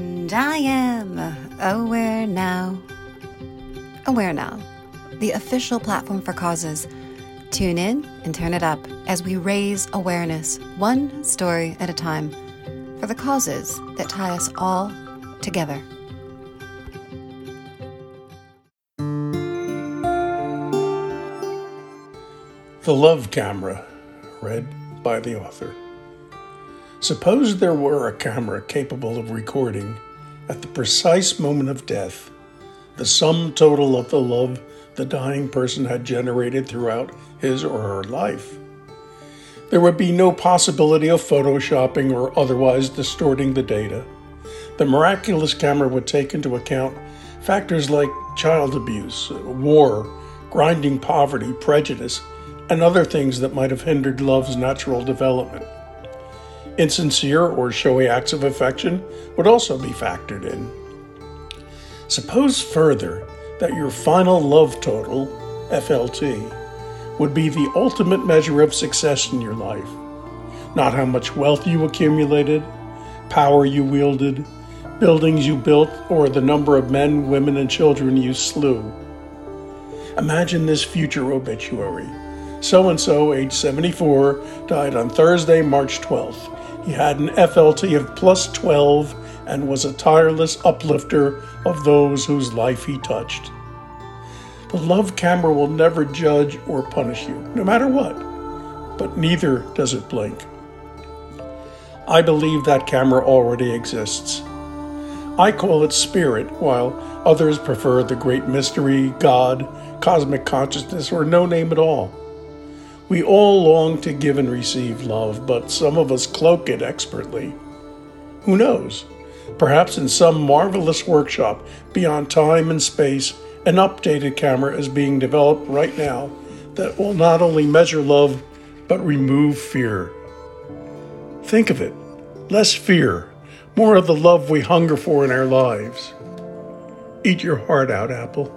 And I am aware now. Aware Now, the official platform for causes. Tune in and turn it up as we raise awareness, one story at a time, for the causes that tie us all together. The Love Camera, read by the author. Suppose there were a camera capable of recording, at the precise moment of death, the sum total of the love the dying person had generated throughout his or her life. There would be no possibility of photoshopping or otherwise distorting the data. The miraculous camera would take into account factors like child abuse, war, grinding poverty, prejudice, and other things that might have hindered love's natural development. Insincere or showy acts of affection would also be factored in. Suppose further that your final love total, FLT, would be the ultimate measure of success in your life. Not how much wealth you accumulated, power you wielded, buildings you built, or the number of men, women, and children you slew. Imagine this future obituary. So and so, age 74, died on Thursday, March 12th. He had an FLT of plus 12 and was a tireless uplifter of those whose life he touched. The love camera will never judge or punish you, no matter what, but neither does it blink. I believe that camera already exists. I call it spirit, while others prefer the great mystery, God, cosmic consciousness, or no name at all. We all long to give and receive love, but some of us cloak it expertly. Who knows? Perhaps in some marvelous workshop beyond time and space, an updated camera is being developed right now that will not only measure love, but remove fear. Think of it less fear, more of the love we hunger for in our lives. Eat your heart out, Apple.